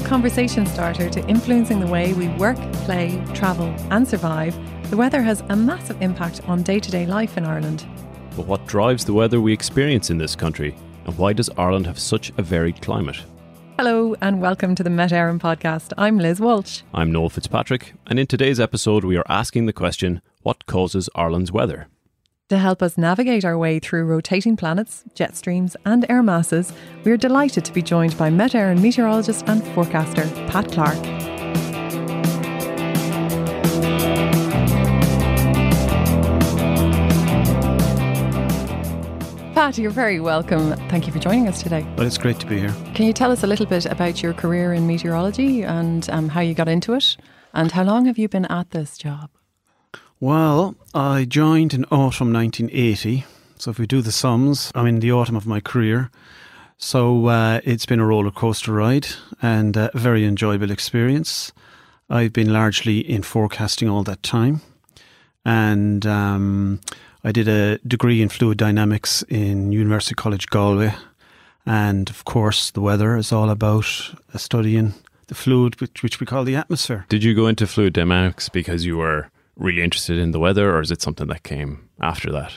ideal conversation starter to influencing the way we work, play, travel, and survive, the weather has a massive impact on day to day life in Ireland. But what drives the weather we experience in this country? And why does Ireland have such a varied climate? Hello, and welcome to the Met Éireann podcast. I'm Liz Walsh. I'm Noel Fitzpatrick, and in today's episode, we are asking the question what causes Ireland's weather? To help us navigate our way through rotating planets, jet streams, and air masses, we are delighted to be joined by Met Éireann meteorologist and forecaster Pat Clarke. Pat, you're very welcome. Thank you for joining us today. Well, it's great to be here. Can you tell us a little bit about your career in meteorology and um, how you got into it? And how long have you been at this job? Well, I joined in autumn 1980. So if we do the sums, I'm in the autumn of my career. So uh, it's been a roller coaster ride and a very enjoyable experience. I've been largely in forecasting all that time. And um, I did a degree in fluid dynamics in University College Galway. And of course, the weather is all about studying the fluid, which, which we call the atmosphere. Did you go into fluid dynamics because you were really interested in the weather, or is it something that came after that?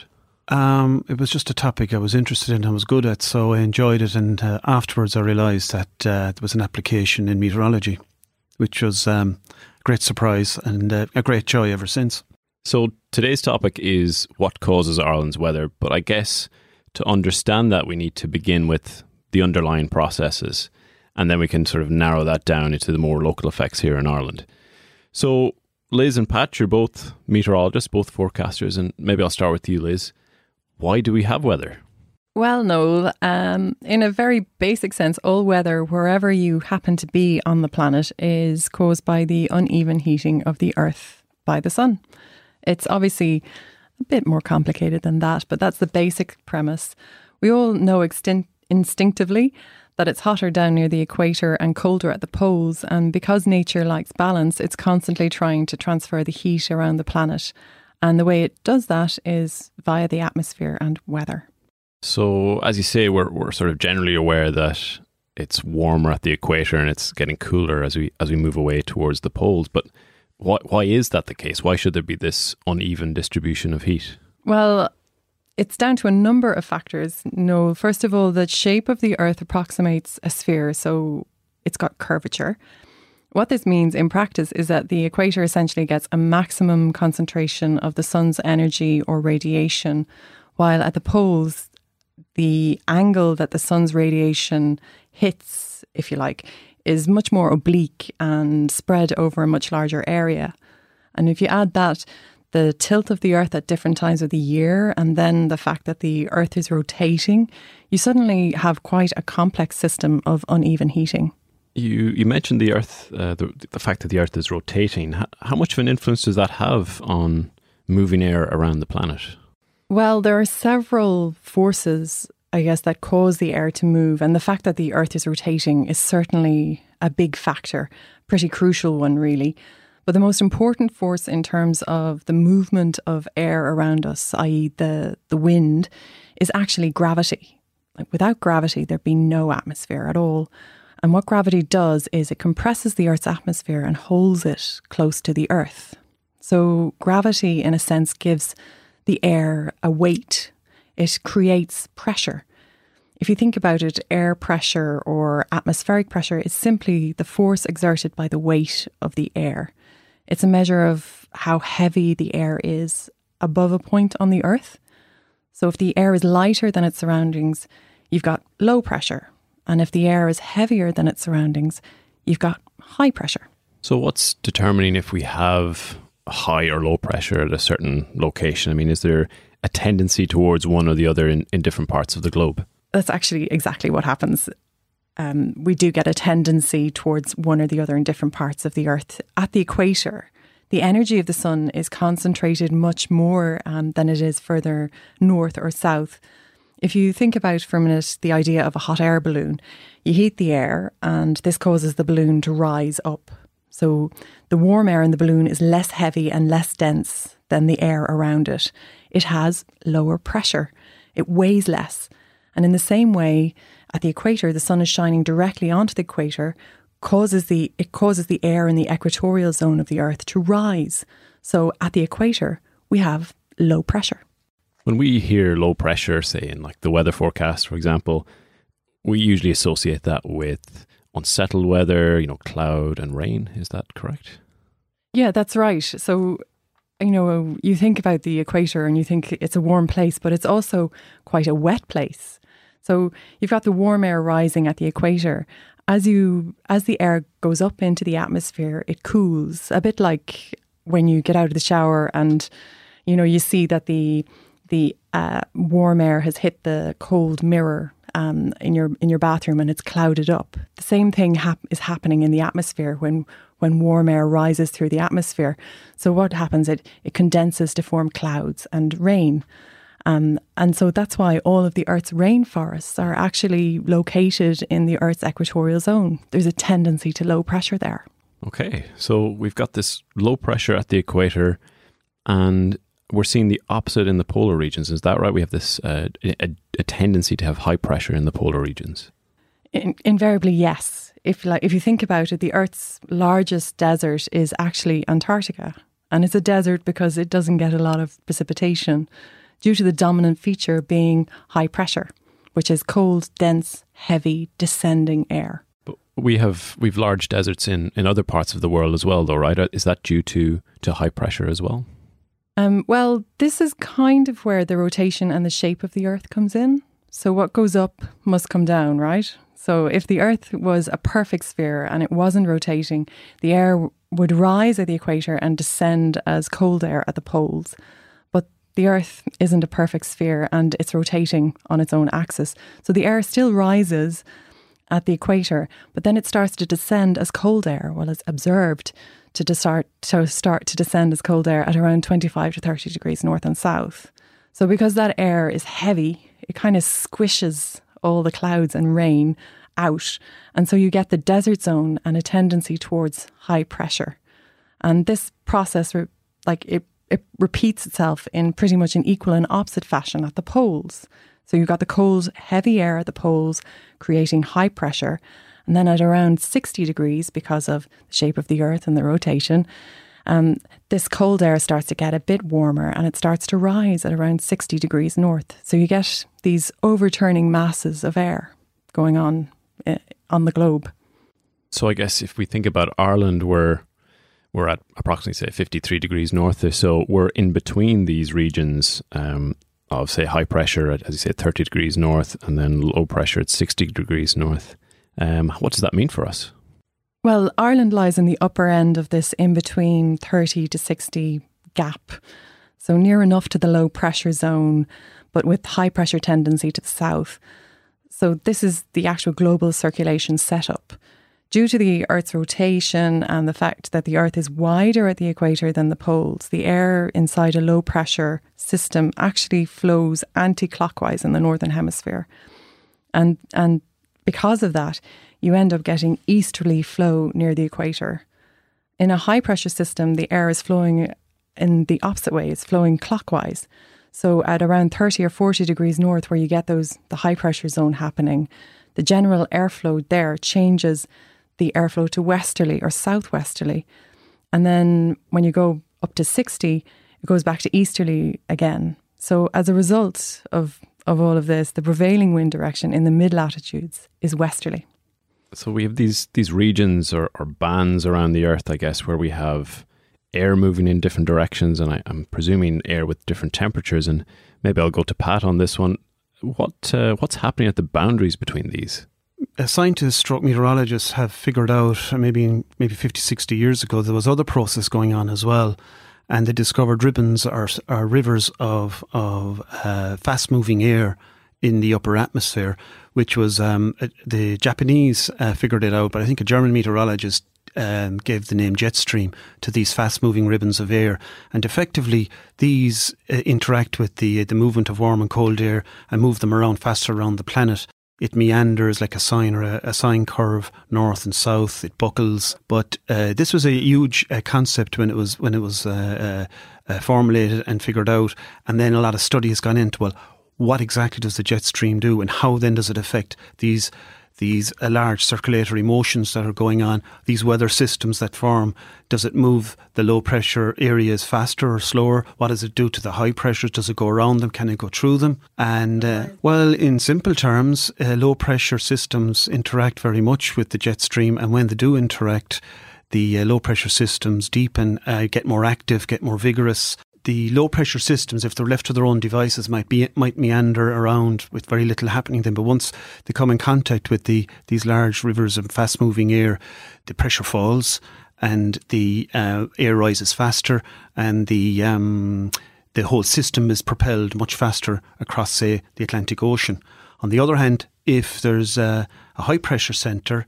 Um, it was just a topic I was interested in, and was good at, so I enjoyed it. And uh, afterwards, I realised that uh, there was an application in meteorology, which was um, a great surprise and uh, a great joy ever since. So today's topic is what causes Ireland's weather, but I guess to understand that, we need to begin with the underlying processes, and then we can sort of narrow that down into the more local effects here in Ireland. So Liz and Pat, you're both meteorologists, both forecasters, and maybe I'll start with you, Liz. Why do we have weather? Well, Noel, um, in a very basic sense, all weather, wherever you happen to be on the planet, is caused by the uneven heating of the Earth by the sun. It's obviously a bit more complicated than that, but that's the basic premise. We all know extin- instinctively that it's hotter down near the equator and colder at the poles. And because nature likes balance, it's constantly trying to transfer the heat around the planet. And the way it does that is via the atmosphere and weather. So, as you say, we're, we're sort of generally aware that it's warmer at the equator and it's getting cooler as we as we move away towards the poles. But why why is that the case? Why should there be this uneven distribution of heat? Well, it's down to a number of factors. No, first of all, the shape of the Earth approximates a sphere, so it's got curvature. What this means in practice is that the equator essentially gets a maximum concentration of the sun's energy or radiation, while at the poles, the angle that the sun's radiation hits, if you like, is much more oblique and spread over a much larger area. And if you add that the tilt of the Earth at different times of the year, and then the fact that the Earth is rotating, you suddenly have quite a complex system of uneven heating. You you mentioned the Earth, uh, the the fact that the Earth is rotating. How, how much of an influence does that have on moving air around the planet? Well, there are several forces, I guess, that cause the air to move, and the fact that the Earth is rotating is certainly a big factor, pretty crucial one, really. But the most important force in terms of the movement of air around us, i.e., the, the wind, is actually gravity. Like without gravity, there'd be no atmosphere at all. And what gravity does is it compresses the Earth's atmosphere and holds it close to the Earth. So, gravity, in a sense, gives the air a weight, it creates pressure. If you think about it, air pressure or atmospheric pressure is simply the force exerted by the weight of the air. It's a measure of how heavy the air is above a point on the Earth. So if the air is lighter than its surroundings, you've got low pressure. And if the air is heavier than its surroundings, you've got high pressure. So, what's determining if we have high or low pressure at a certain location? I mean, is there a tendency towards one or the other in, in different parts of the globe? That's actually exactly what happens um, we do get a tendency towards one or the other in different parts of the Earth. At the equator, the energy of the sun is concentrated much more um, than it is further north or south. If you think about for a minute the idea of a hot air balloon, you heat the air and this causes the balloon to rise up. So the warm air in the balloon is less heavy and less dense than the air around it. It has lower pressure, it weighs less. And in the same way, at the equator, the sun is shining directly onto the equator, causes the it causes the air in the equatorial zone of the Earth to rise. So at the equator, we have low pressure. When we hear low pressure, say in like the weather forecast, for example, we usually associate that with unsettled weather, you know, cloud and rain. Is that correct? Yeah, that's right. So, you know, you think about the equator and you think it's a warm place, but it's also quite a wet place. So you've got the warm air rising at the equator. As you as the air goes up into the atmosphere, it cools a bit like when you get out of the shower and you know you see that the the uh, warm air has hit the cold mirror um, in your in your bathroom and it's clouded up. The same thing hap- is happening in the atmosphere when when warm air rises through the atmosphere. So what happens? It it condenses to form clouds and rain. Um, and so that's why all of the Earth's rainforests are actually located in the Earth's equatorial zone. There's a tendency to low pressure there. Okay, so we've got this low pressure at the equator, and we're seeing the opposite in the polar regions. Is that right? We have this uh, a, a, tendency to have high pressure in the polar regions. In, invariably, yes. If like if you think about it, the Earth's largest desert is actually Antarctica, and it's a desert because it doesn't get a lot of precipitation due to the dominant feature being high pressure, which is cold, dense, heavy, descending air. But we have we've large deserts in, in other parts of the world as well, though, right? Is that due to to high pressure as well? Um, well, this is kind of where the rotation and the shape of the Earth comes in. So what goes up must come down, right? So if the Earth was a perfect sphere and it wasn't rotating, the air would rise at the equator and descend as cold air at the poles the Earth isn't a perfect sphere and it's rotating on its own axis. So the air still rises at the equator, but then it starts to descend as cold air, well as observed to start to start to descend as cold air at around 25 to 30 degrees north and south. So because that air is heavy, it kind of squishes all the clouds and rain out. And so you get the desert zone and a tendency towards high pressure. And this process, like it it repeats itself in pretty much an equal and opposite fashion at the poles. So you've got the cold, heavy air at the poles creating high pressure. And then at around 60 degrees, because of the shape of the Earth and the rotation, um, this cold air starts to get a bit warmer and it starts to rise at around 60 degrees north. So you get these overturning masses of air going on uh, on the globe. So I guess if we think about Ireland, we're we're at approximately say 53 degrees north or so. We're in between these regions um, of say high pressure at as you say 30 degrees north and then low pressure at 60 degrees north. Um, what does that mean for us? Well ireland lies in the upper end of this in between 30 to 60 gap so near enough to the low pressure zone but with high pressure tendency to the south. So this is the actual global circulation setup Due to the Earth's rotation and the fact that the Earth is wider at the equator than the poles, the air inside a low pressure system actually flows anti clockwise in the northern hemisphere. And, and because of that, you end up getting easterly flow near the equator. In a high pressure system, the air is flowing in the opposite way, it's flowing clockwise. So at around 30 or 40 degrees north, where you get those the high pressure zone happening, the general airflow there changes the airflow to westerly or southwesterly. And then when you go up to 60, it goes back to easterly again. So as a result of, of all of this, the prevailing wind direction in the mid latitudes is westerly. So we have these these regions or, or bands around the earth, I guess, where we have air moving in different directions, and I, am presuming air with different temperatures. And maybe I'll go to Pat on this one. What uh, what's happening at the boundaries between these? Scientists, stroke meteorologists have figured out uh, maybe maybe 50, 60 years ago there was other process going on as well. And they discovered ribbons or, or rivers of, of uh, fast moving air in the upper atmosphere, which was um, uh, the Japanese uh, figured it out, but I think a German meteorologist um, gave the name jet stream to these fast moving ribbons of air. And effectively, these uh, interact with the, the movement of warm and cold air and move them around faster around the planet. It meanders like a sine or a, a sine curve, north and south. It buckles, but uh, this was a huge uh, concept when it was when it was uh, uh, uh, formulated and figured out. And then a lot of study has gone into well, what exactly does the jet stream do, and how then does it affect these these uh, large circulatory motions that are going on, these weather systems that form. Does it move the low pressure areas faster or slower? What does it do to the high pressures? Does it go around them? Can it go through them? And uh, well, in simple terms, uh, low pressure systems interact very much with the jet stream, and when they do interact, the uh, low pressure systems deepen, uh, get more active, get more vigorous, the low pressure systems, if they're left to their own devices, might be might meander around with very little happening to them. But once they come in contact with the these large rivers of fast moving air, the pressure falls and the uh, air rises faster, and the um, the whole system is propelled much faster across, say, the Atlantic Ocean. On the other hand, if there's a, a high pressure centre,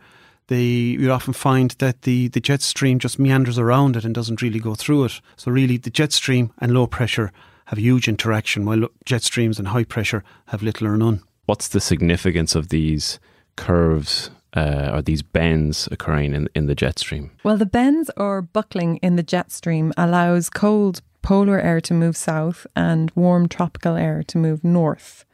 they you often find that the, the jet stream just meanders around it and doesn't really go through it. So really, the jet stream and low pressure have huge interaction, while jet streams and high pressure have little or none. What's the significance of these curves uh, or these bends occurring in, in the jet stream? Well, the bends or buckling in the jet stream allows cold polar air to move south and warm tropical air to move north.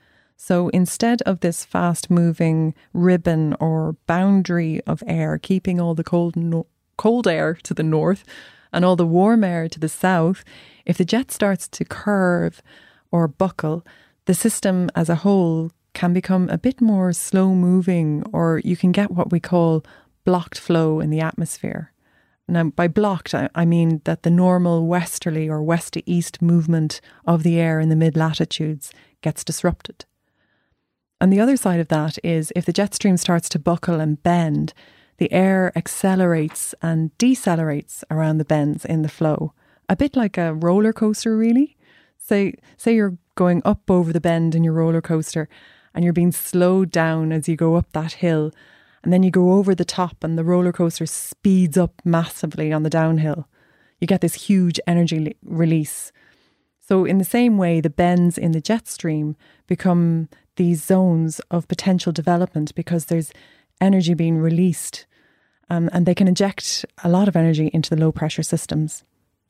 So instead of this fast moving ribbon or boundary of air keeping all the cold, no- cold air to the north and all the warm air to the south, if the jet starts to curve or buckle, the system as a whole can become a bit more slow moving, or you can get what we call blocked flow in the atmosphere. Now, by blocked, I, mean that the normal westerly or west to east movement of the air in the mid latitudes gets disrupted. And the other side of that is if the jet stream starts to buckle and bend, the air accelerates and decelerates around the bends in the flow, a bit like a roller coaster, really. Say, say you're going up over the bend in your roller coaster and you're being slowed down as you go up that hill, and then you go over the top and the roller coaster speeds up massively on the downhill. You get this huge energy release. So, in the same way, the bends in the jet stream become these zones of potential development because there's energy being released um, and they can inject a lot of energy into the low pressure systems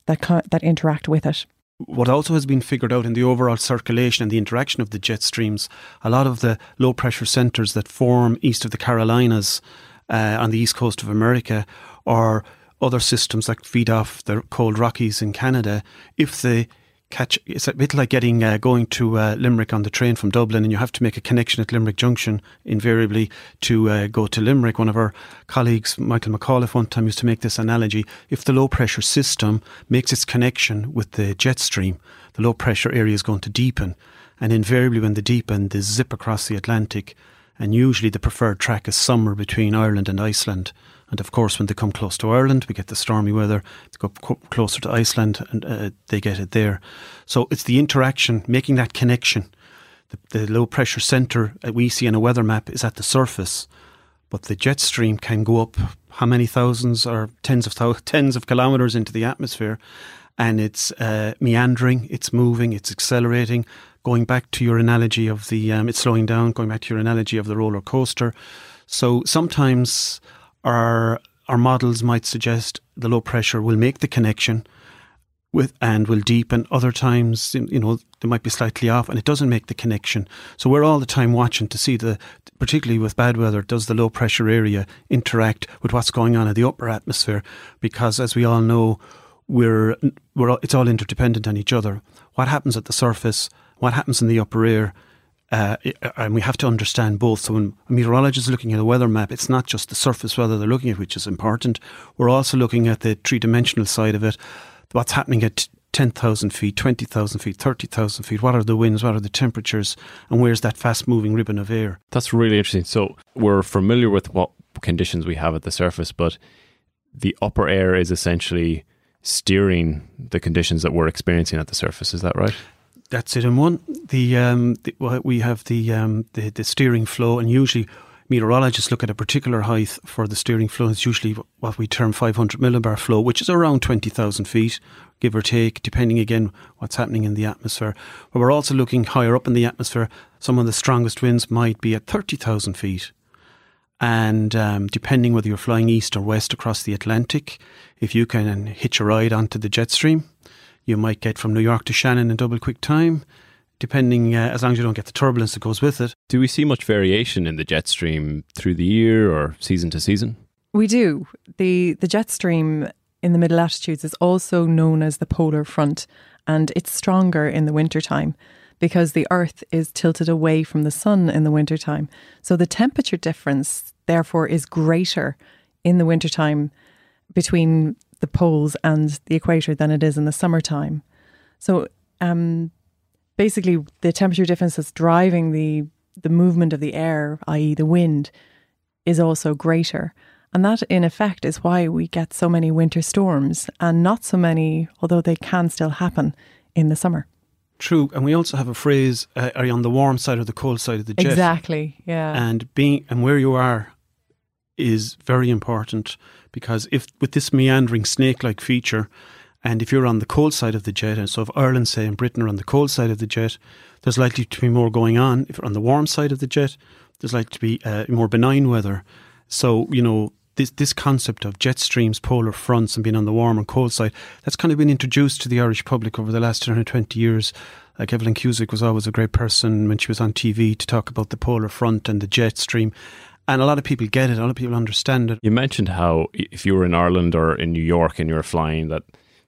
that, that interact with it. What also has been figured out in the overall circulation and the interaction of the jet streams, a lot of the low pressure centres that form east of the Carolinas uh, on the east coast of America or other systems that feed off the cold Rockies in Canada, if they catch. It's a bit like getting uh, going to uh, Limerick on the train from Dublin, and you have to make a connection at Limerick Junction invariably to uh, go to Limerick. One of our colleagues, Michael McAuliffe, one time used to make this analogy: if the low pressure system makes its connection with the jet stream, the low pressure area is going to deepen, and invariably when they deepen, they zip across the Atlantic. And usually the preferred track is somewhere between Ireland and Iceland. And of course, when they come close to Ireland, we get the stormy weather. They go closer to Iceland and uh, they get it there. So it's the interaction, making that connection. The, the low pressure centre that we see in a weather map is at the surface, but the jet stream can go up how many thousands or tens of thousands, tens of kilometres into the atmosphere, and it's uh, meandering, it's moving, it's accelerating. Going back to your analogy of the, um, it's slowing down. Going back to your analogy of the roller coaster. So sometimes our our models might suggest the low pressure will make the connection with and will deepen. Other times, you know, they might be slightly off, and it doesn't make the connection. So we're all the time watching to see the, particularly with bad weather, does the low pressure area interact with what's going on in the upper atmosphere? Because as we all know, we're we're it's all interdependent on each other. What happens at the surface? What happens in the upper air? Uh, and we have to understand both. So when a meteorologist is looking at a weather map, it's not just the surface weather they're looking at, which is important. We're also looking at the three dimensional side of it. What's happening at 10,000 feet, 20,000 feet, 30,000 feet? What are the winds? What are the temperatures? And where's that fast moving ribbon of air? That's really interesting. So we're familiar with what conditions we have at the surface, but the upper air is essentially steering the conditions that we're experiencing at the surface. Is that right? That's it in one. The, um, the we have the, um, the the steering flow, and usually meteorologists look at a particular height for the steering flow. It's usually what we term 500 millibar flow, which is around 20,000 feet, give or take, depending again what's happening in the atmosphere. But we're also looking higher up in the atmosphere. Some of the strongest winds might be at 30,000 feet. And um, depending whether you're flying east or west across the Atlantic, if you can hitch a ride onto the jet stream, you might get from New York to Shannon in double quick time. depending uh, as long as you don't get the turbulence that goes with it. Do we see much variation in the jet stream through the year or season to season? We do. The the jet stream in the middle latitudes is also known as the polar front and it's stronger in the wintertime because the earth is tilted away from the sun in the wintertime. So the temperature difference therefore is greater in the wintertime between the poles and the equator than it is in the summertime. So um, basically, the temperature difference that's driving the the movement of the air, i.e., the wind, is also greater. And that, in effect, is why we get so many winter storms and not so many, although they can still happen in the summer. True, and we also have a phrase: uh, "Are you on the warm side or the cold side of the jet?" Exactly. Yeah. And being and where you are is very important because if with this meandering snake-like feature, and if you're on the cold side of the jet, and so if Ireland, say, and Britain are on the cold side of the jet, there's likely to be more going on. If you're on the warm side of the jet, there's likely to be uh, more benign weather. So, you know, this, this concept of jet streams, polar fronts, and being on the warm and cold side, that's kind of been introduced to the Irish public over the last 120 years. Like Evelyn Cusack was always a great person when she was on TV to talk about the polar front and the jet stream. And a lot of people get it, a lot of people understand it. You mentioned how if you were in Ireland or in New York and you were flying, that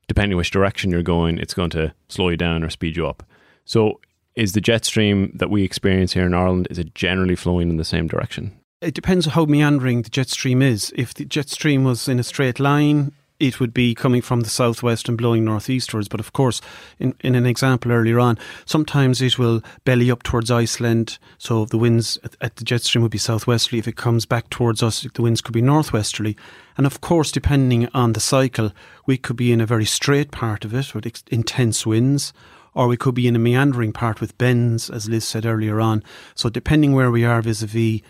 depending which direction you're going, it's going to slow you down or speed you up. So, is the jet stream that we experience here in Ireland is it generally flowing in the same direction? It depends how meandering the jet stream is. If the jet stream was in a straight line, it would be coming from the southwest and blowing northeastwards. But of course, in, in an example earlier on, sometimes it will belly up towards Iceland. So the winds at, at the jet stream would be southwesterly. If it comes back towards us, the winds could be northwesterly. And of course, depending on the cycle, we could be in a very straight part of it with ex- intense winds, or we could be in a meandering part with bends, as Liz said earlier on. So depending where we are vis a vis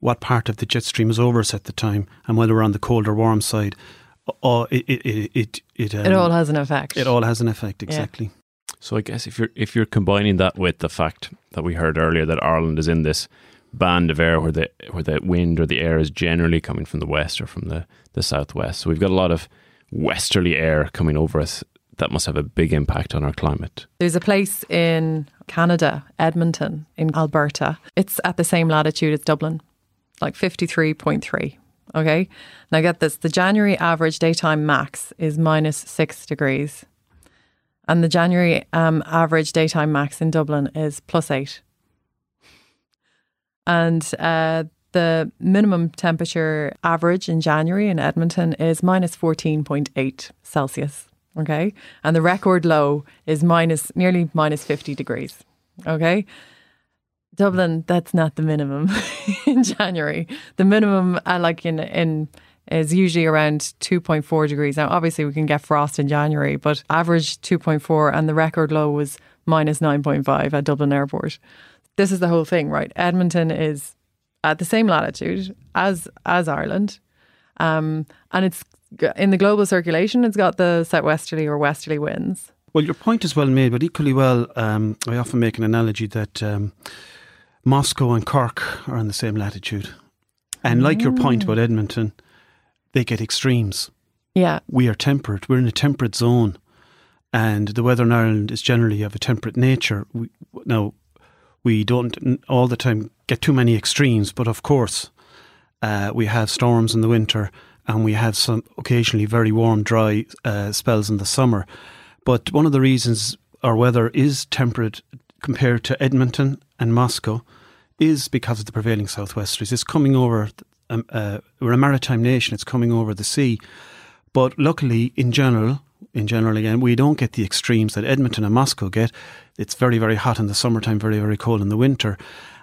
what part of the jet stream is over us at the time and whether we're on the cold or warm side, oh, it it it it it, um, it all has an effect. It all has an effect exactly. Yeah. So I guess if you're if you're combining that with the fact that we heard earlier that Ireland is in this band of air where the where the wind or the air is generally coming from the west or from the, the southwest. So we've got a lot of westerly air coming over us. That must have a big impact on our climate. There's a place in Canada, Edmonton, in Alberta. It's at the same latitude as Dublin, like 53.3. Okay. Now get this the January average daytime max is minus six degrees. And the January um, average daytime max in Dublin is plus eight. And uh, the minimum temperature average in January in Edmonton is minus 14.8 Celsius. Okay. And the record low is minus nearly minus 50 degrees. Okay. Dublin, that's not the minimum in January. The minimum, I like in in is usually around 2.4 degrees. Now, obviously, we can get frost in January, but average 2.4, and the record low was minus 9.5 at Dublin Airport. This is the whole thing, right? Edmonton is at the same latitude as as Ireland, um, and it's in the global circulation. It's got the southwesterly or westerly winds. Well, your point is well made, but equally well, um, I often make an analogy that. Um, Moscow and Cork are in the same latitude. And like your point about Edmonton, they get extremes. Yeah. We are temperate. We're in a temperate zone. And the weather in Ireland is generally of a temperate nature. We, now, we don't all the time get too many extremes, but of course, uh, we have storms in the winter and we have some occasionally very warm, dry uh, spells in the summer. But one of the reasons our weather is temperate compared to Edmonton and Moscow is because of the prevailing southwesterlies. It's coming over, um, uh, we're a maritime nation, it's coming over the sea. But luckily, in general, in general again, we don't get the extremes that Edmonton and Moscow get. It's very, very hot in the summertime, very, very cold in the winter.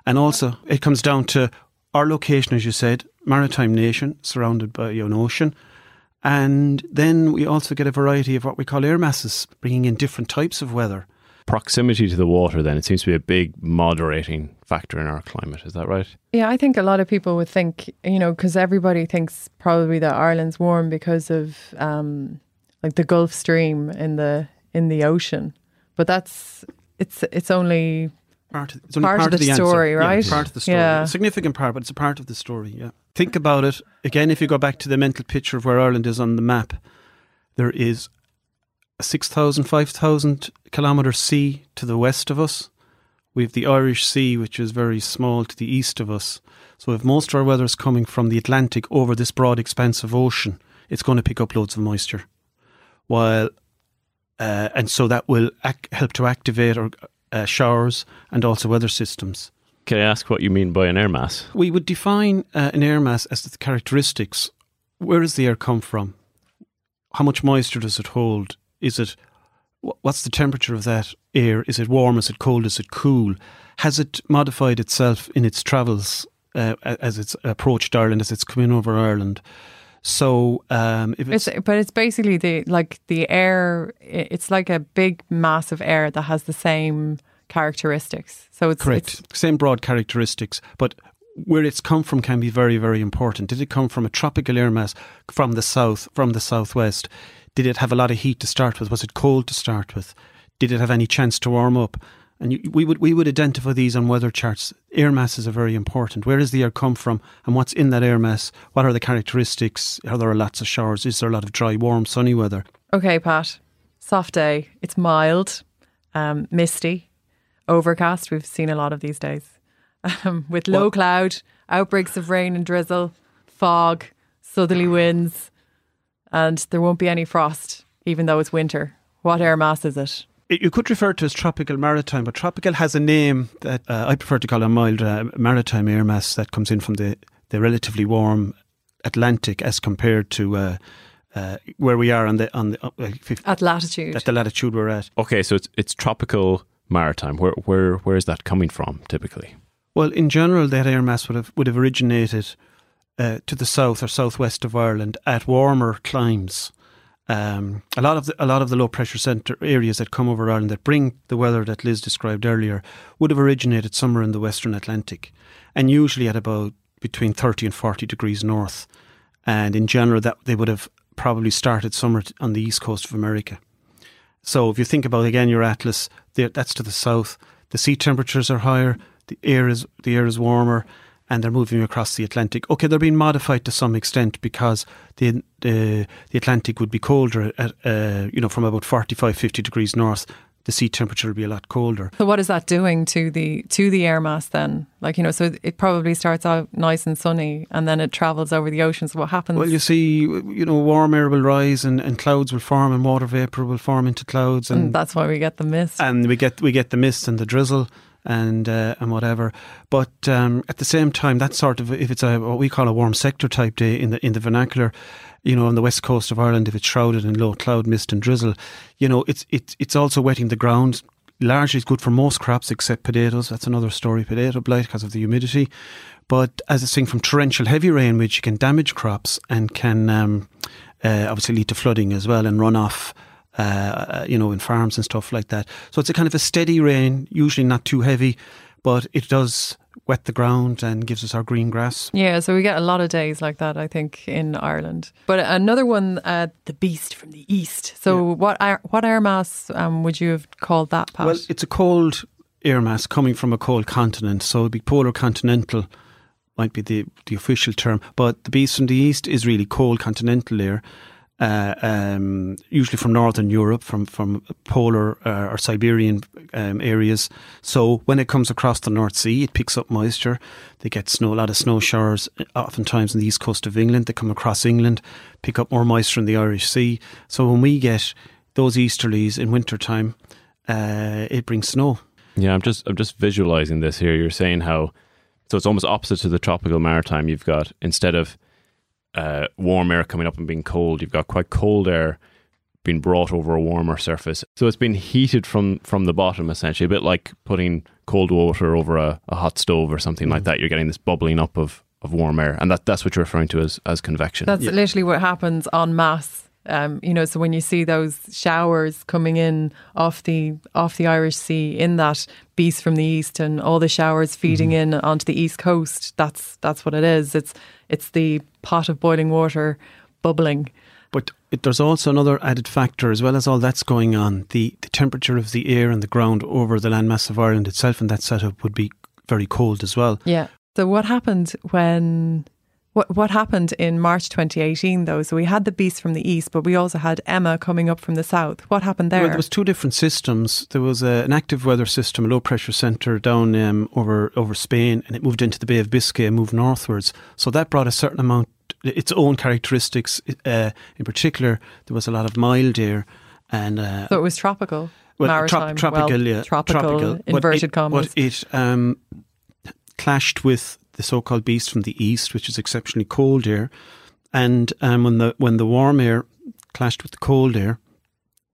And also, it comes down to our location, as you said, maritime nation surrounded by an ocean. And then we also get a variety of what we call air masses, bringing in different types of weather proximity to the water, then it seems to be a big moderating factor in our climate. Is that right? Yeah, I think a lot of people would think, you know, because everybody thinks probably that Ireland's warm because of um, like the Gulf Stream in the in the ocean, but that's it's it's only part of, it's only part, part of, the, the story, answer. right? Yeah, part of the story. Yeah. A significant part, but it's a part of the story. Yeah. Think about it again. If you go back to the mental picture of where Ireland is on the map, there is 6,000, 5,000 kilometre sea to the west of us, We have the Irish Sea, which is very small to the east of us. So if most of our weather is coming from the Atlantic over this broad expanse of ocean, it's going to pick up loads of moisture. While uh, and so that will ac- help to activate our uh, showers and also weather systems. Can I ask what you mean by an air mass? We would define uh, an air mass as the characteristics. Where does the air come from? How much moisture does it hold? Is it what's the temperature of that air? Is it warm? Is it cold? Is it cool? Has it modified itself in its travels uh, as it's approached Ireland, as it's come in over Ireland? So, um, if it's, it's, but it's basically the like the air. It's like a big mass of air that has the same characteristics. So it's correct, it's, same broad characteristics, but where it's come from can be very, very important. Did it come from a tropical air mass from the south, from the southwest? Did it have a lot of heat to start with? Was it cold to start with? Did it have any chance to warm up? And you, we would we would identify these on weather charts. Air masses are very important. Where does the air come from, and what's in that air mass? What are the characteristics? Are there lots of showers? Is there a lot of dry, warm, sunny weather? Okay, Pat. Soft day. It's mild, um, misty, overcast. We've seen a lot of these days, um, with low well, cloud, outbreaks of rain and drizzle, fog, southerly winds, and there won't be any frost, even though it's winter. What air mass is it? you could refer to as tropical maritime, but tropical has a name that uh, I prefer to call a mild uh, maritime air mass that comes in from the, the relatively warm Atlantic as compared to uh, uh where we are on the on the uh, 50, at latitude at the latitude we're at. Okay, so it's it's tropical maritime. Where where where is that coming from typically? Well, in general, that air mass would have would have originated uh, to the south or southwest of Ireland at warmer climes. Um, a lot of the, a lot of the low pressure centre areas that come over Ireland that bring the weather that Liz described earlier would have originated somewhere in the Western Atlantic, and usually at about between thirty and forty degrees north. And in general, that they would have probably started somewhere on the east coast of America. So if you think about again your atlas, that's to the south. The sea temperatures are higher. The air is the air is warmer and they're moving across the Atlantic. Okay, they're being modified to some extent because the the, the Atlantic would be colder at uh, you know from about 45 50 degrees north the sea temperature will be a lot colder. So what is that doing to the to the air mass then? Like you know, so it probably starts out nice and sunny, and then it travels over the oceans. What happens? Well, you see, you know, warm air will rise, and, and clouds will form, and water vapor will form into clouds, and, and that's why we get the mist. And we get we get the mist and the drizzle and uh, and whatever. But um, at the same time, that sort of if it's a what we call a warm sector type day in the in the vernacular, you know, on the west coast of Ireland, if it's shrouded in low cloud, mist, and drizzle, you know, it's it's it's also wetting the ground. Largely, it's good for most crops except potatoes. That's another story. Potato blight because of the humidity. But as a thing from torrential heavy rain, which can damage crops and can um, uh, obviously lead to flooding as well and runoff uh, you know, in farms and stuff like that. So it's a kind of a steady rain, usually not too heavy, but it does wet the ground and gives us our green grass. Yeah, so we get a lot of days like that, I think, in Ireland. But another one, uh, the beast from the east. So yeah. what air, what air mass um, would you have called that, Pat? Well, it's a cold air mass coming from a cold continent, so it'd be polar continental might be the, the official term, but the beast from the east is really cold continental air uh, um, usually from northern Europe, from from polar uh, or Siberian um, areas. So when it comes across the North Sea, it picks up moisture. They get snow, a lot of snow showers, oftentimes on the east coast of England. They come across England, pick up more moisture in the Irish Sea. So when we get those easterlies in wintertime, uh, it brings snow. Yeah, I'm just I'm just visualizing this here. You're saying how so it's almost opposite to the tropical maritime. You've got instead of uh, warm air coming up and being cold. You've got quite cold air being brought over a warmer surface. So it's been heated from from the bottom essentially, a bit like putting cold water over a, a hot stove or something mm. like that. You're getting this bubbling up of, of warm air. And that, that's what you're referring to as, as convection. That's yeah. literally what happens en masse. Um, you know, so when you see those showers coming in off the off the Irish Sea in that beast from the east and all the showers feeding mm-hmm. in onto the east coast, that's that's what it is. It's it's the pot of boiling water bubbling. But it, there's also another added factor, as well as all that's going on. The, the temperature of the air and the ground over the landmass of Ireland itself and that setup would be very cold as well. Yeah. So what happened when What what happened in March 2018 though? So we had the beast from the east, but we also had Emma coming up from the south. What happened there? Well, there was two different systems. There was a, an active weather system, a low pressure centre down um, over over Spain, and it moved into the Bay of Biscay and moved northwards. So that brought a certain amount, its own characteristics. Uh, in particular, there was a lot of mild air, and uh, so it was tropical. well, maritime, trop- tropical, well, yeah, tropical, tropical. But inverted it, commas. But it um, clashed with the so-called beast from the east, which is exceptionally cold air, and um, when the when the warm air clashed with the cold air,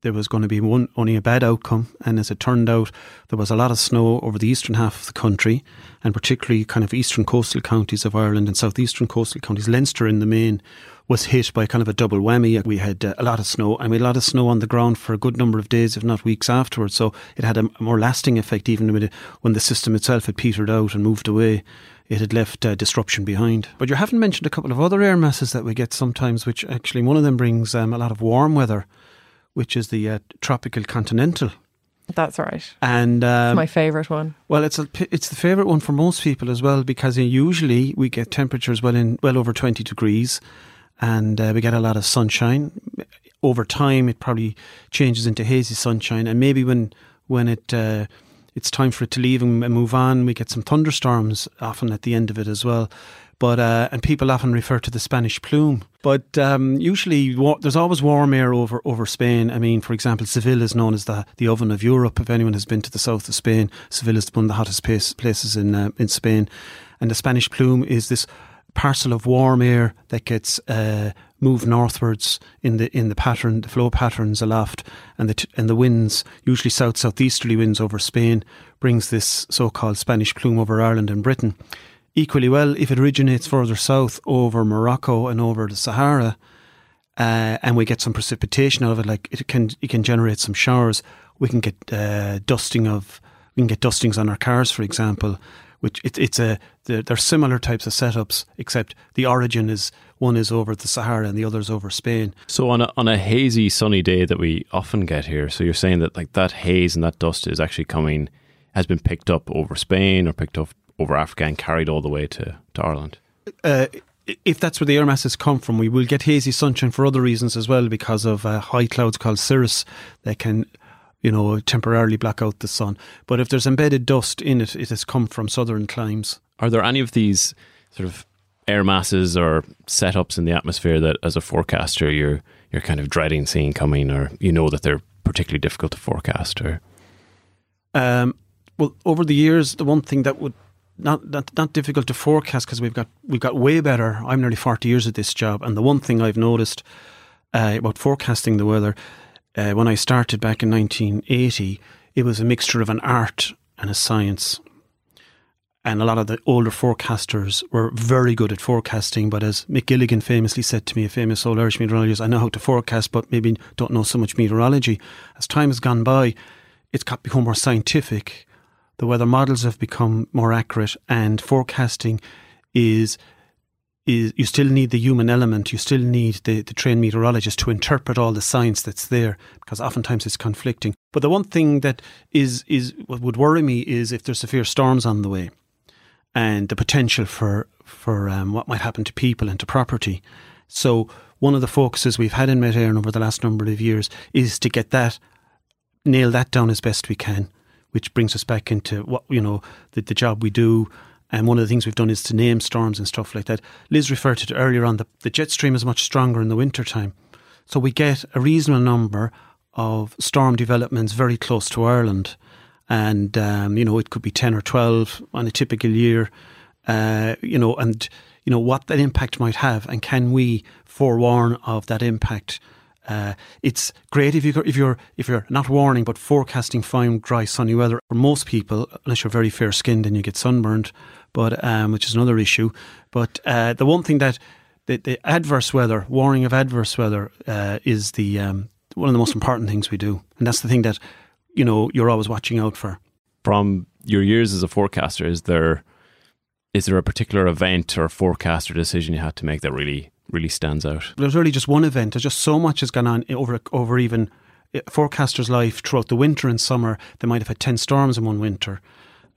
there was going to be one only a bad outcome. And as it turned out, there was a lot of snow over the eastern half of the country, and particularly kind of eastern coastal counties of Ireland and southeastern coastal counties. Leinster in the main was hit by kind of a double whammy. We had uh, a lot of snow, and we had a lot of snow on the ground for a good number of days, if not weeks afterwards. So it had a, a more lasting effect, even when the system itself had petered out and moved away. It had left uh, disruption behind. But you haven't mentioned a couple of other air masses that we get sometimes, which actually one of them brings um, a lot of warm weather, which is the uh, tropical continental. That's right. And um, My favourite one. well, it's a, it's the favourite one for most people as well because usually we get temperatures well in well over twenty degrees, and uh, we get a lot of sunshine. Over time, it probably changes into hazy sunshine, and maybe when when it uh, it's time for it to leave and move on, we get some thunderstorms often at the end of it as well. But uh, and people often refer to the Spanish plume. But um, usually, there's always warm air over over Spain. I mean, for example, Seville is known as the the oven of Europe. If anyone has been to the south of Spain, Seville is one of the hottest place, places in uh, in Spain. And the Spanish plume is this parcel of warm air that gets uh, moved northwards in the in the pattern, the flow patterns aloft, and the t- and the winds, usually south southeasterly winds over Spain, brings this so-called Spanish plume over Ireland and Britain. Equally well, if it originates further south over Morocco and over the Sahara, uh, and we get some precipitation out of it, like it can it can generate some showers. We can get uh, dusting of we can get dustings on our cars, for example. Which it, it's a they're, they're similar types of setups, except the origin is one is over the Sahara and the other is over Spain. So on a on a hazy sunny day that we often get here, so you're saying that like that haze and that dust is actually coming has been picked up over Spain or picked up over Africa and carried all the way to, to Ireland. uh, if that's where the air masses come from, we will get hazy sunshine for other reasons as well because of uh, high clouds called cirrus that can, you know, temporarily black out the sun. But if there's embedded dust in it, it has come from southern climes. Are there any of these sort of air masses or setups in the atmosphere that as a forecaster you're you're kind of dreading seeing coming or you know that they're particularly difficult to forecast or Um, well, over the years, the one thing that would not not, not difficult to forecast because we've got we've got way better. I'm nearly forty years at this job, and the one thing I've noticed uh, about forecasting the weather uh, when I started back in 1980, it was a mixture of an art and a science. And a lot of the older forecasters were very good at forecasting, but as Mick Gilligan famously said to me, a famous old Irish meteorologist, I know how to forecast, but maybe don't know so much meteorology. As time has gone by, it's become more scientific. The weather models have become more accurate, and forecasting is is you still need the human element. You still need the, the trained meteorologist to interpret all the science that's there, because oftentimes it's conflicting. But the one thing that is is what would worry me is if there's severe storms on the way, and the potential for for um, what might happen to people and to property. So one of the focuses we've had in Met Éireann over the last number of years is to get that nail that down as best we can, which brings us back into what you know the, the job we do. And one of the things we've done is to name storms and stuff like that. Liz referred to it earlier on. The, the jet stream is much stronger in the winter time, so we get a reasonable number of storm developments very close to Ireland, and um, you know it could be ten or twelve on a typical year. Uh, you know, and you know what that impact might have, and can we forewarn of that impact? Uh, it's great if you if you're if you're not warning but forecasting fine, dry, sunny weather. For most people, unless you're very fair skinned and you get sunburned, but um, which is another issue. But uh, the one thing that the, the adverse weather, warning of adverse weather, uh, is the um, one of the most important things we do, and that's the thing that you know you're always watching out for. from your years as a forecaster is there is there a particular event or forecast or decision you had to make that really really stands out There's really just one event. There's just so much has gone on over over even eh, forecaster's life throughout the winter and summer. They might have had ten storms in one winter.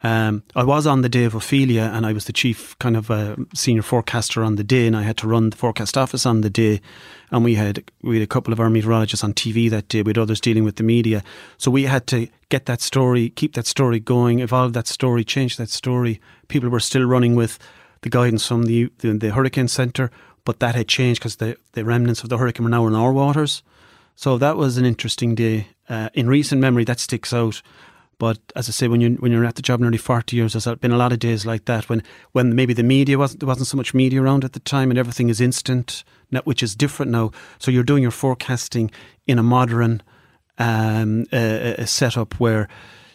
Um, I was on the day of Ophelia, and I was the chief kind of uh, senior forecaster on the day, and I had to run the forecast office on the day. And we had we had a couple of our meteorologists on TV that day, with others dealing with the media. So we had to get that story, keep that story going, evolve that story, change that story. People were still running with the guidance from the the, the Hurricane Centre, but that had changed because the the remnants of the hurricane were now in our waters. So that was an interesting day. Uh, in recent memory, that sticks out. But as I say, when you when you're at the job nearly forty years, there's been a lot of days like that when when maybe the media wasn't there wasn't so much media around at the time, and everything is instant, which is different now. So you're doing your forecasting in a modern um, uh, setup where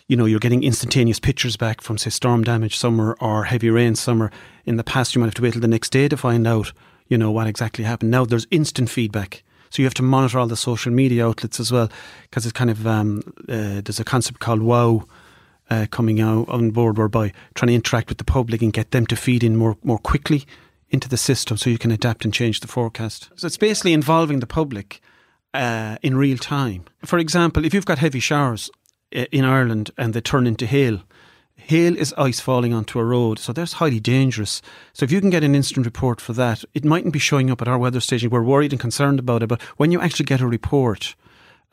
you know you're getting instantaneous pictures back from say storm damage summer or heavy rain summer. In the past, you might have to wait till the next day to find out you know what exactly happened. Now there's instant feedback. So you have to monitor all the social media outlets as well, because it's kind of um, uh, there's a concept called WOW uh, coming out on board, whereby trying to interact with the public and get them to feed in more more quickly into the system, so you can adapt and change the forecast. So it's basically involving the public uh, in real time. For example, if you've got heavy showers uh, in Ireland and they turn into hail, Hail is ice falling onto a road, so that's highly dangerous. So if you can get an instant report for that, it mightn't be showing up at our weather station. We're worried and concerned about it, but when you actually get a report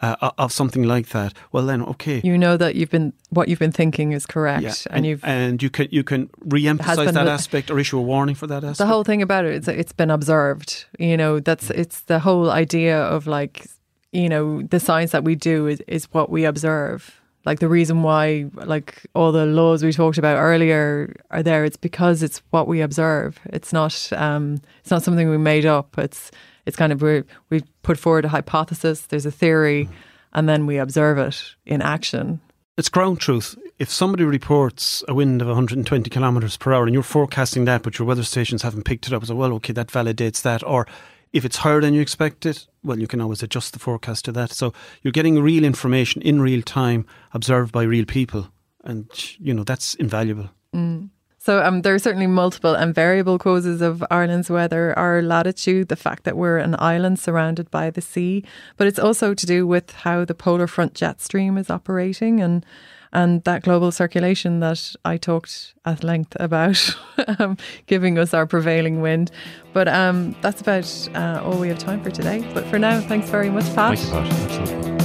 uh, of something like that, well then okay, you know that you've been what you've been thinking is correct, yeah. and, and, you've and you can you can re-emphasize that aspect or issue a warning for that aspect. The whole thing about it is it's been observed. You know that's it's the whole idea of like you know the science that we do is is what we observe like the reason why like all the laws we talked about earlier are there it's because it's what we observe. It's not um, it's not something we made up. It's it's kind of we we put forward a hypothesis there's a theory and then we observe it in action. It's ground truth. If somebody reports a wind of 120 kilometers per hour and you're forecasting that but your weather stations haven't picked it up so well okay that validates that or if it's higher than you expected, well, you can always adjust the forecast to that. So you're getting real information in real time, observed by real people, and you know that's invaluable. Mm. So um, there are certainly multiple and variable causes of Ireland's weather. Our latitude, the fact that we're an island surrounded by the sea, but it's also to do with how the polar front jet stream is operating and and that global circulation that I talked at length about, um, giving us our prevailing wind. But um, that's about uh, all we have time for today. But for now, thanks very much, Pat. Thank you, Pat. Absolutely.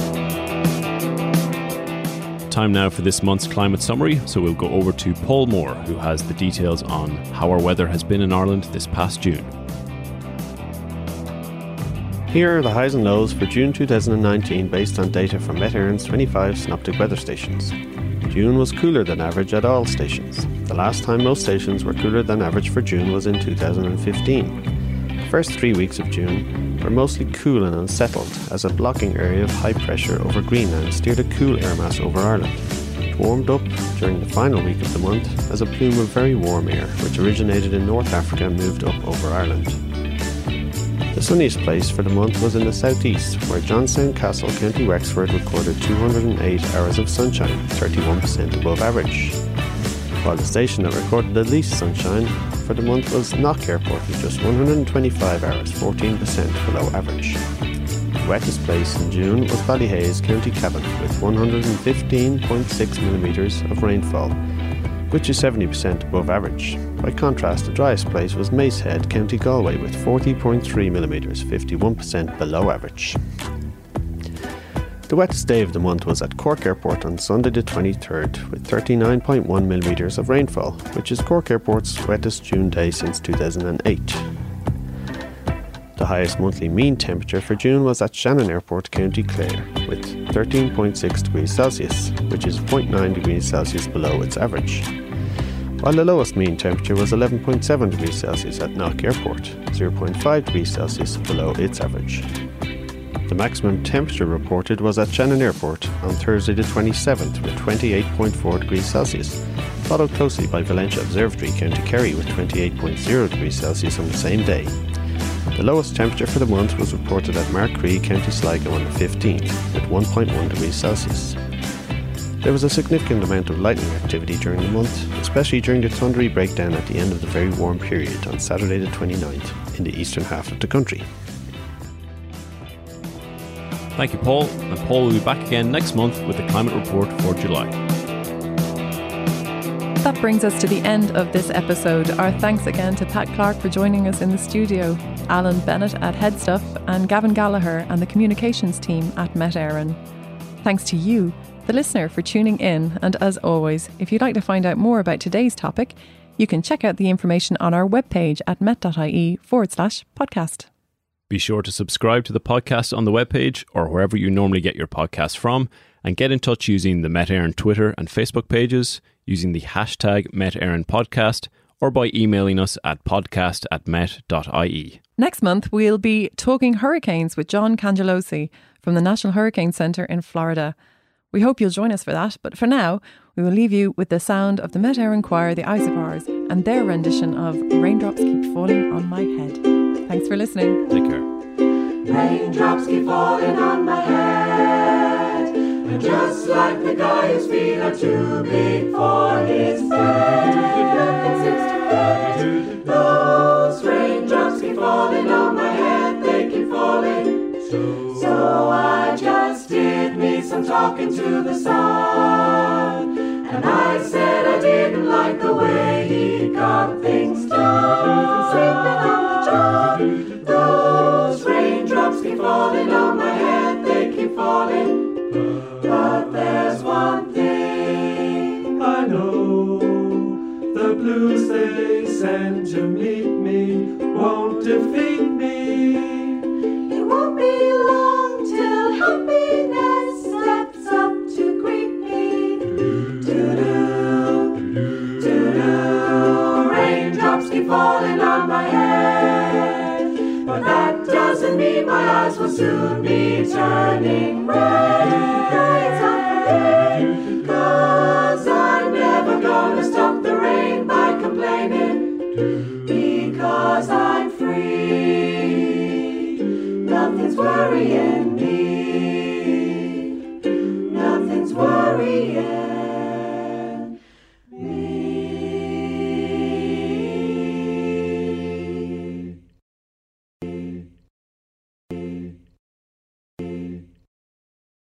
Time now for this month's climate summary. So we'll go over to Paul Moore, who has the details on how our weather has been in Ireland this past June. Here are the highs and lows for June 2019 based on data from Met Éireann's 25 synoptic weather stations. June was cooler than average at all stations. The last time most stations were cooler than average for June was in 2015. The first three weeks of June were mostly cool and unsettled as a blocking area of high pressure over Greenland steered a cool air mass over Ireland. It warmed up during the final week of the month as a plume of very warm air, which originated in North Africa, moved up over Ireland. The sunniest place for the month was in the southeast, where Johnstown Castle, County Wexford, recorded 208 hours of sunshine, 31% above average. While the station that recorded the least sunshine for the month was Knock Airport, with just 125 hours, 14% below average. The wettest place in June was Ballyhaise, County Cavan, with 115.6 millimetres of rainfall, which is 70% above average. By contrast, the driest place was Mace Head, County Galway, with 40.3mm, 51% below average. The wettest day of the month was at Cork Airport on Sunday the 23rd, with 39.1mm of rainfall, which is Cork Airport's wettest June day since 2008. The highest monthly mean temperature for June was at Shannon Airport, County Clare, with 13.6 degrees Celsius, which is 0.9 degrees Celsius below its average. While the lowest mean temperature was 11.7 degrees Celsius at Knock Airport, 0.5 degrees Celsius below its average. The maximum temperature reported was at Shannon Airport on Thursday the 27th with 28.4 degrees Celsius, followed closely by Valentia Observatory, County Kerry with 28.0 degrees Celsius on the same day. The lowest temperature for the month was reported at Markree, County Sligo on the 15th, with 1.1 degrees Celsius. There was a significant amount of lightning activity during the month, especially during the thundery breakdown at the end of the very warm period on Saturday the 29th in the eastern half of the country. Thank you, Paul. And Paul will be back again next month with the climate report for July. That brings us to the end of this episode. Our thanks again to Pat Clarke for joining us in the studio, Alan Bennett at Headstuff, and Gavin Gallagher and the communications team at Met Éireann. Thanks to you, the listener, for tuning in. And as always, if you'd like to find out more about today's topic, you can check out the information on our webpage at met.ie forward slash podcast. Be sure to subscribe to the podcast on the webpage or wherever you normally get your podcasts from, and get in touch using the Met Éireann Twitter and Facebook pages, using the hashtag Met Podcast, or by emailing us at podcast at met.ie. Next month, we'll be talking hurricanes with John Cangialosi from the National Hurricane Center in Florida. We hope you'll join us for that, but for now, we will leave you with the sound of the Met Éireann Choir, the Isobars, and their rendition of Raindrops Keep Falling on My Head. Thanks for listening. Take care. Raindrops keep falling on my head, and just like the guy whose feet are too big for his bed, those raindrops keep falling on my head, they keep falling. So I just did me some talking to the sun, and I said I didn't like the way